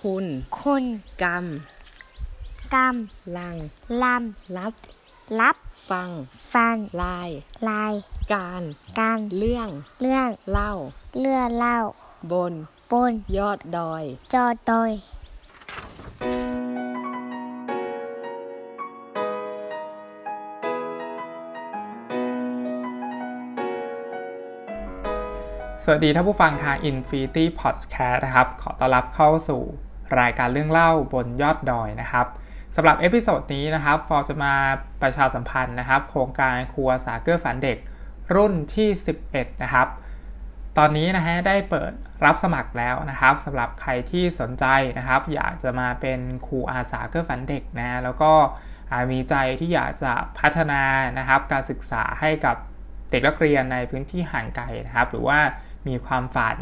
คุณ คุณกรรมกรรมลังลรับำรับฟัง ฟังลาย ลาย การการเรื่อง เรื่องเล่าเลื่อเล่า บน บน ยอดดอย จอดอยสวัสดีท่านผู้ฟังทาง Infinity Podcast นะครับ ขอต้อนรับเข้าสู่ รายการเรื่องเล่าบนยอดดอยนะครับสำหรับ episode นี้นะครับฟอร์มจะมาประชาสัมพันธ์นะครับ โครงการครูอาสาเกื้อฝันเด็กรุ่นที่ 11 นะครับ ตอนนี้นะฮะได้เปิดรับสมัครแล้วนะครับสำหรับใครที่สนใจนะครับ อยากจะมาเป็นครูอาสาเกื้อฝันเด็กนะแล้วก็มีใจที่อยากจะพัฒนานะครับ การศึกษาให้กับเด็กนักเรียนในพื้นที่ห่างไกลนะครับ หรือว่า มีความฝัน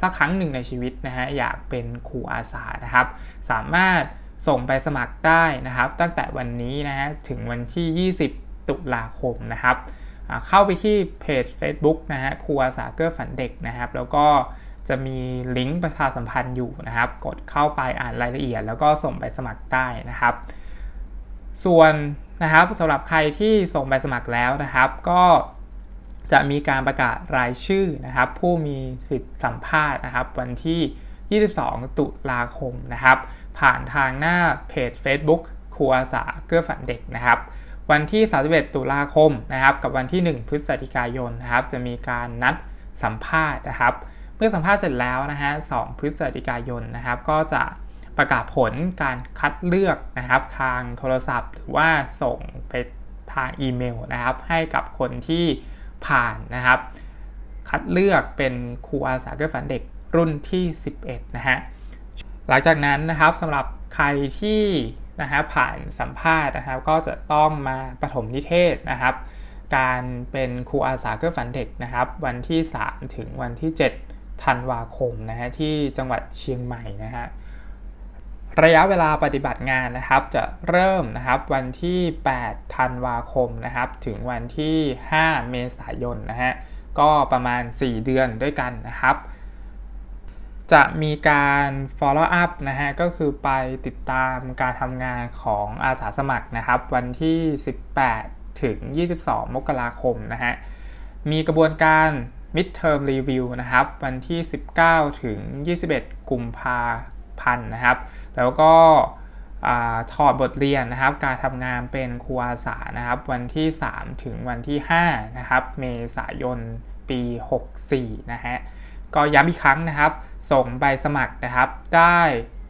สักครั้งหนึ่งในชีวิตนะฮะอยากเป็นครูอาสานะครับ สามารถส่งไปสมัครได้นะครับ ตั้งแต่วันนี้นะฮะถึงวันที่ 20 ตุลาคมนะครับเข้าไปที่เพจ Facebook นะฮะครูอาสาเกอร์ฝันเด็กนะครับ แล้วก็จะมีลิงก์ประชาสัมพันธ์อยู่นะครับ กดเข้าไปอ่านรายละเอียด แล้วก็ส่งไปสมัครได้นะครับ ส่วนนะครับสำหรับใครที่ส่งใบสมัครแล้วนะครับ ก็ จะมีการประกาศรายชื่อนะครับ ผู้มีสิทธิสัมภาษณ์นะครับ วันที่ 22 ตุลาคมนะครับ ผ่านทางหน้าเพจ Facebook ครูอาสาเกื้อฝันเด็กนะครับ วันที่ 31 ตุลาคมนะครับ กับวันที่ 1 พฤศจิกายนนะครับ จะมีการนัดสัมภาษณ์นะครับ เมื่อสัมภาษณ์เสร็จแล้วนะฮะ 2 พฤศจิกายนนะครับ ก็จะประกาศผลการคัดเลือกนะครับ ทางโทรศัพท์ หรือว่าส่งไปทางอีเมลนะครับ ให้กับคนที่ ผ่านนะครับ คัดเลือกเป็นครูอาสาเกื้อฝันเด็กรุ่นที่ 11 นะฮะ หลังจากนั้นนะครับสำหรับใครที่นะฮะผ่านสัมภาษณ์นะครับก็จะต้องมาปฐมนิเทศนะครับ การเป็นครูอาสาเกื้อฝันเด็กนะครับ วันที่ 3 ถึงวันที่ 7 ธันวาคมนะฮะที่จังหวัดเชียงใหม่นะฮะ ระยะเวลาปฏิบัติงานนะครับ จะเริ่มนะครับวันที่ 8 ธันวาคมนะครับ ถึงวันที่ 5 เมษายนนะฮะก็ประมาณ 4 เดือนด้วยกันนะครับ จะมีการ follow up นะฮะก็คือไปติดตามการทำงานของอาสาสมัครนะครับ วันที่ 18 ถึง 22 มกราคมนะฮะมีกระบวนการ midterm review นะครับ วันที่ 19 ถึง 21 กุมภาพันธ์นะครับ แล้วก็ถอดบทเรียนนะครับ การทำงานเป็นครูอาสานะครับ วันที่ 3 ถึงวันที่5นะครับ เมษายนปี 64 นะฮะ ก็ย้ำอีกครั้งนะครับ ส่งใบสมัครนะครับ ได้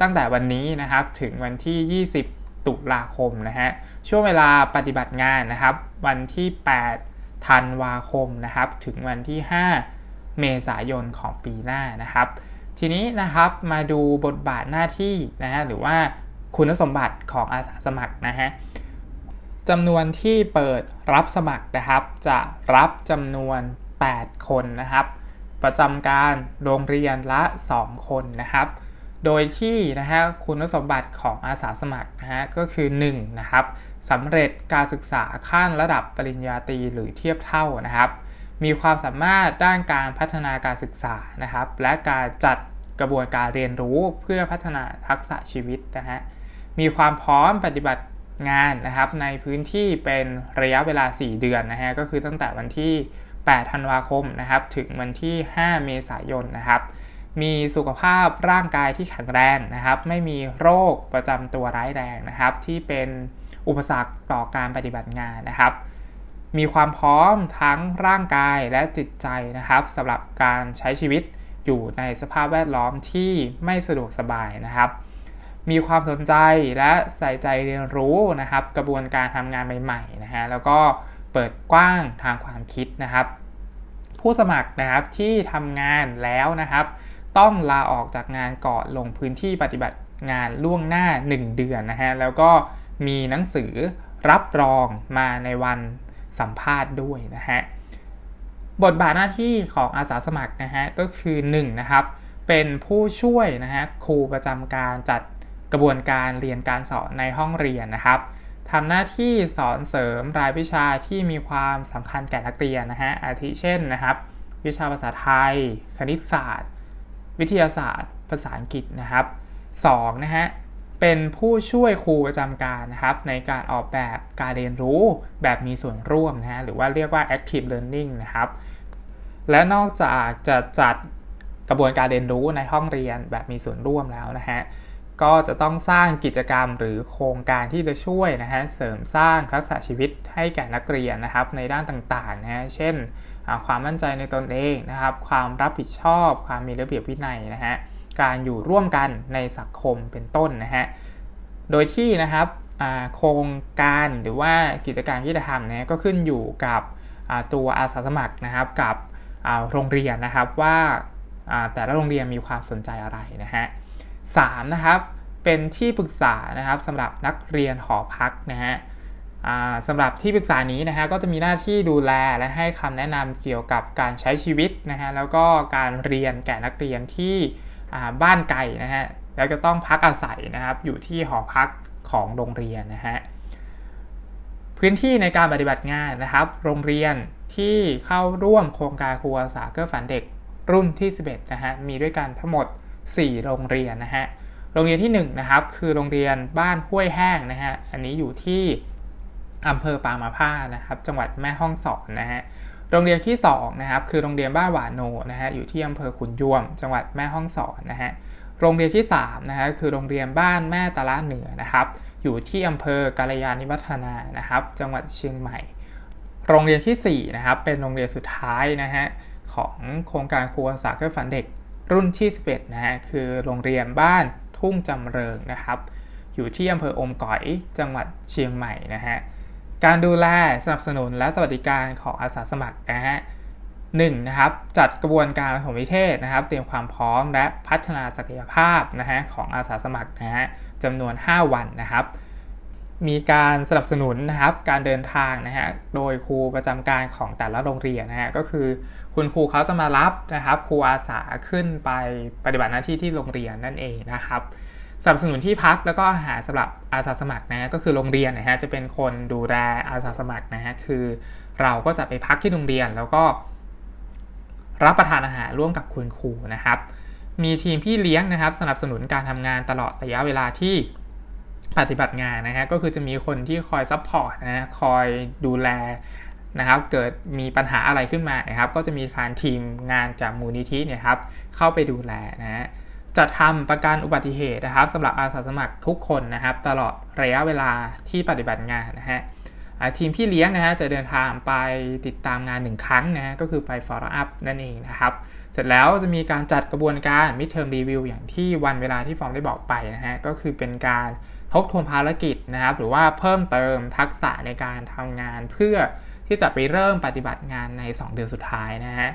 ตั้งแต่วันนี้นะครับ ถึงวันที่ 20 ตุลาคมนะฮะ ช่วงเวลาปฏิบัติงานนะครับ วันที่ 8 ธันวาคมนะครับ ถึงวันที่ 5 เมษายนของปีหน้านะครับ ทีนี้นะครับมาดูบทบาทหน้าที่นะฮะหรือว่าคุณสมบัติของอาสาสมัครนะฮะจำนวนที่เปิดรับสมัครนะครับ จะรับจำนวน 8 คนนะครับ ประจำการโรงเรียนละ 2 คนนะครับ โดยที่นะฮะคุณสมบัติของอาสาสมัครนะฮะก็คือ1นะครับสำเร็จการศึกษาขั้นระดับปริญญาตรีหรือเทียบเท่านะครับ มีความสามารถด้านการพัฒนาการศึกษานะครับ และการจัดกระบวนการเรียนรู้เพื่อพัฒนาทักษะชีวิตนะฮะมีความพร้อมปฏิบัติงานนะครับ ในพื้นที่เป็นระยะเวลา 4 เดือนนะฮะก็คือตั้งแต่วันที่ 8 ธันวาคมนะครับ ถึงวันที่ 5 เมษายนนะครับ มีสุขภาพร่างกายที่แข็งแรงนะครับ ไม่มีโรคประจำตัวร้ายแรงนะครับ ที่เป็นอุปสรรคต่อการปฏิบัติงานนะครับ มีความพร้อมทั้งร่างกายและจิตใจนะครับสำหรับการใช้ชีวิตอยู่ในสภาพแวดล้อมที่ไม่สะดวกสบายนะครับ มีความสนใจและใส่ใจเรียนรู้นะครับ กระบวนการทำงานใหม่ๆนะฮะแล้วก็เปิดกว้างทางความคิดนะครับ ผู้สมัครนะครับที่ทำงานแล้วนะครับ ต้องลาออกจากงานก่อนลงพื้นที่ปฏิบัติงานล่วงหน้า 1 เดือนนะฮะแล้วก็มีหนังสือรับรองมาในวัน สัมภาษณ์ด้วยนะฮะบทบาทหน้าที่ของอาสาสมัครนะฮะก็คือ1นะครับเป็นผู้ช่วยนะฮะครูประจำการจัดกระบวนการเรียนการสอนในห้องเรียนนะครับทำหน้าที่สอนเสริมรายวิชาที่มีความสำคัญแก่นักเรียนนะฮะอาทิเช่นนะครับ วิชาภาษาไทย คณิตศาสตร์ วิทยาศาสตร์ ภาษาอังกฤษนะครับ 2. นะฮะ เป็นผู้ช่วยครูประจำการนะครับในการออกแบบการเรียนรู้แบบมีส่วนร่วมนะฮะหรือว่าเรียกว่า active learning นะครับ และนอกจากจะจัดกระบวนการเรียนรู้ในห้องเรียนแบบมีส่วนร่วมแล้วนะฮะก็จะต้องสร้างกิจกรรมหรือโครงการที่จะช่วยนะฮะเสริมสร้างทักษะชีวิตให้แก่นักเรียนนะครับในด้านต่างๆนะฮะเช่น ความมั่นใจในตนเองนะครับ ความรับผิดชอบ ความมีระเบียบวินัยนะฮะ การอยู่ร่วมกันในสังคมเป็นต้นนะฮะ โดยที่นะครับโครงการหรือว่ากิจการที่จะทำนะก็ขึ้นอยู่กับตัวอาสาสมัครนะครับกับโรงเรียนนะครับว่าแต่ละโรงเรียนมีความสนใจอะไรนะฮะสนะครับเป็นที่ปรึกษานะครับสำหรับนักเรียนหอพักนะฮะสำหรับที่ปรึกษานี้นะฮะก็จะมีหน้าที่ดูแลและให้คำแนะนำเกี่ยวกับการใช้ชีวิตนะฮะแล้วก็การเรียนแก่นักเรียนที่ บ้านไกลนะฮะแล้วจะต้องพักอาศัยนะครับอยู่ที่หอพักของโรงเรียนนะฮะพื้นที่ในการปฏิบัติงานนะครับ โรงเรียนที่เข้าร่วมโครงการครูอาสาเกื้อฝันเด็กรุ่นที่ 11นะฮะมีด้วยกันทั้งหมด 4 โรงเรียนนะฮะโรงเรียนที่1นะครับคือโรงเรียนบ้านห้วยแห้งนะฮะอันนี้อยู่ที่อำเภอปางมาผ้านะครับ จังหวัดแม่ฮ่องสอนนะฮะ โรงเรียนที่2นะครับคือโรงเรียนบ้านหวานโนนะฮะอยู่ที่อำเภอขุนยวม จังหวัดแม่ฮ่องสอนนะฮะโรงเรียนที่3นะฮะคือโรงเรียนบ้านแม่ตะละเหนือนะครับอยู่ที่อำเภอกาลยานิวัฒนานะครับ จังหวัดเชียงใหม่ โรงเรียนที่4นะครับเป็นโรงเรียนสุดท้ายนะฮะของโครงการครูอาสาเพื่อฝันเด็กรุ่นที่ 11นะฮะคือโรงเรียนบ้านทุ่งจำเริงนะครับ อยู่ที่อำเภออมก๋อยจังหวัดเชียงใหม่นะฮะ การดูแลสนับสนุนและสวัสดิการของอาสาสมัครนะฮะหนึ่งนะครับจัดกระบวนการปฐมนิเทศนะครับ เตรียมความพร้อมและพัฒนาศักยภาพนะฮะของอาสาสมัครนะฮะจำนวน 5 วันนะครับ มีการสนับสนุนนะครับการเดินทางนะฮะโดยครูประจำการของแต่ละโรงเรียนนะฮะก็คือคุณครูเขาจะมารับนะครับ ครูอาสาขึ้นไปปฏิบัติหน้าที่ที่โรงเรียนนั่นเองนะครับ สนับสนุนที่พักแล้วก็อาหารสำหรับอาสาสมัครนะก็คือโรงเรียนนะฮะจะเป็นคนดูแลอาสาสมัครนะฮะคือเราก็จะไปพักที่โรงเรียนแล้วก็ รับประทานอาหารร่วมกับคุณครูนะครับ มีทีมพี่เลี้ยงนะครับ สนับสนุนการทำงานตลอดระยะเวลาที่ปฏิบัติงานนะฮะก็คือจะมีคนที่คอย support นะฮะคอยดูแลนะครับ เกิดมีปัญหาอะไรขึ้นมานะครับ ก็จะมีการทีมงานจากมูลนิธิเนี่ยครับ เข้าไปดูแลนะฮะ จะทำประกันอุบัติเหตุนะครับสำหรับอาสาสมัครทุกคนนะครับ ตลอดระยะเวลาที่ปฏิบัติงานนะฮะทีมพี่เลี้ยงนะฮะจะเดินทางไปติดตามงานหนึ่งครั้งนะก็คือไป follow up นั่นเองนะครับ เสร็จแล้วจะมีการจัดกระบวนการ midterm review อย่างที่วันเวลาที่ฟอร์มได้บอกไปนะฮะก็คือเป็นการทบทวนภารกิจนะครับ หรือว่าเพิ่มเติมทักษะในการทำงานเพื่อที่จะไปเริ่มปฏิบัติงานใน 2 เดือนสุดท้ายนะฮะ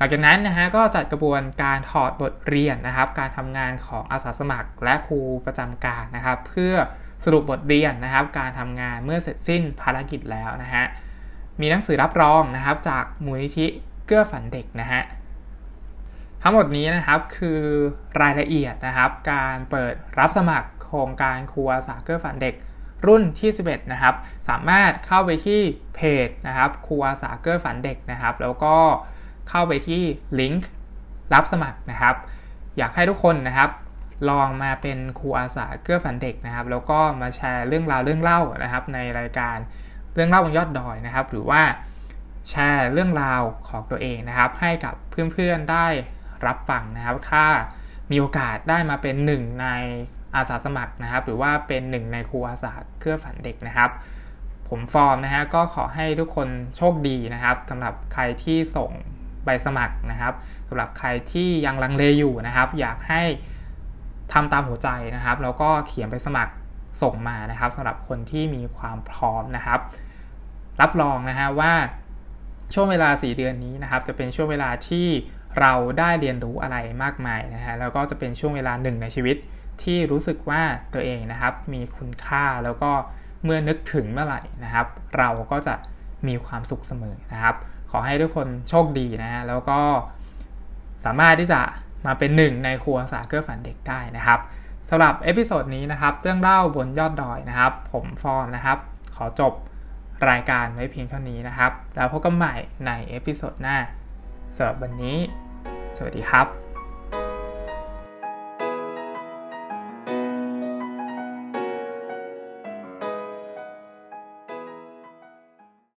หลังจากนั้นนะฮะก็จัดกระบวนการถอดบทเรียนนะครับ การทำงานของอาสาสมัครและครูประจำการนะครับ เพื่อสรุปบทเรียนนะครับ การทำงานเมื่อเสร็จสิ้นภารกิจแล้วนะฮะมีหนังสือรับรองนะครับ จากมูลนิธิเกื้อฝันเด็กนะฮะทั้งหมดนี้นะครับคือรายละเอียดนะครับ การเปิดรับสมัครโครงการครูอาสาเกื้อฝันเด็กรุ่นที่ 11 นะครับ สามารถเข้าไปที่เพจนะครับครูอาสาเกื้อฝันเด็กนะครับ แล้วก็ เข้าไปที่ลิงก์รับสมัครนะครับ อยากให้ทุกคนนะครับ ลองมาเป็นครูอาสาเกื้อฝันเด็กนะครับ แล้วก็มาแชร์เรื่องราวเรื่องเล่านะครับ ในรายการเรื่องเล่าบนยอดดอยนะครับ หรือว่าแชร์เรื่องราวของตัวเองนะครับ ให้กับเพื่อนๆได้รับฟังนะครับ ถ้ามีโอกาสได้มาเป็นหนึ่งในอาสาสมัครนะครับ หรือว่าเป็นหนึ่งในครูอาสาเกื้อฝันเด็กนะครับ ผมฟอร์มนะฮะก็ขอให้ทุกคนโชคดีนะครับสำหรับใครที่ส่ง ใบสมัครนะครับสำหรับใครที่ยังลังเลอยู่นะครับ อยากให้ทำตามหัวใจนะครับ แล้วก็เขียนไปสมัครส่งมานะครับสำหรับคนที่มีความพร้อมนะครับ รับรองนะฮะว่าช่วงเวลา 4 เดือนนี้นะครับ จะเป็นช่วงเวลาที่เราได้เรียนรู้อะไรมากมายนะฮะแล้วก็จะเป็นช่วงเวลาหนึ่งในชีวิตที่รู้สึกว่าตัวเองนะครับ มีคุณค่าแล้วก็เมื่อนึกถึงเมื่อไหร่นะครับ เราก็จะมีความสุขเสมอนะครับ ขอให้ทุกคนโชคดีนะฮะแล้วก็สามารถที่จะมาเป็นหนึ่งในครูอาสาเกื้อฝันเด็กได้นะครับสำหรับ episode นี้นะครับ เรื่องเล่าบนยอดดอยนะครับ ผมฟอร์มนะครับ ขอจบรายการไว้เพียงเท่านี้นะครับ แล้วพบกันใหม่ใน episode หน้าสำหรับวันนี้ สวัสดีครับ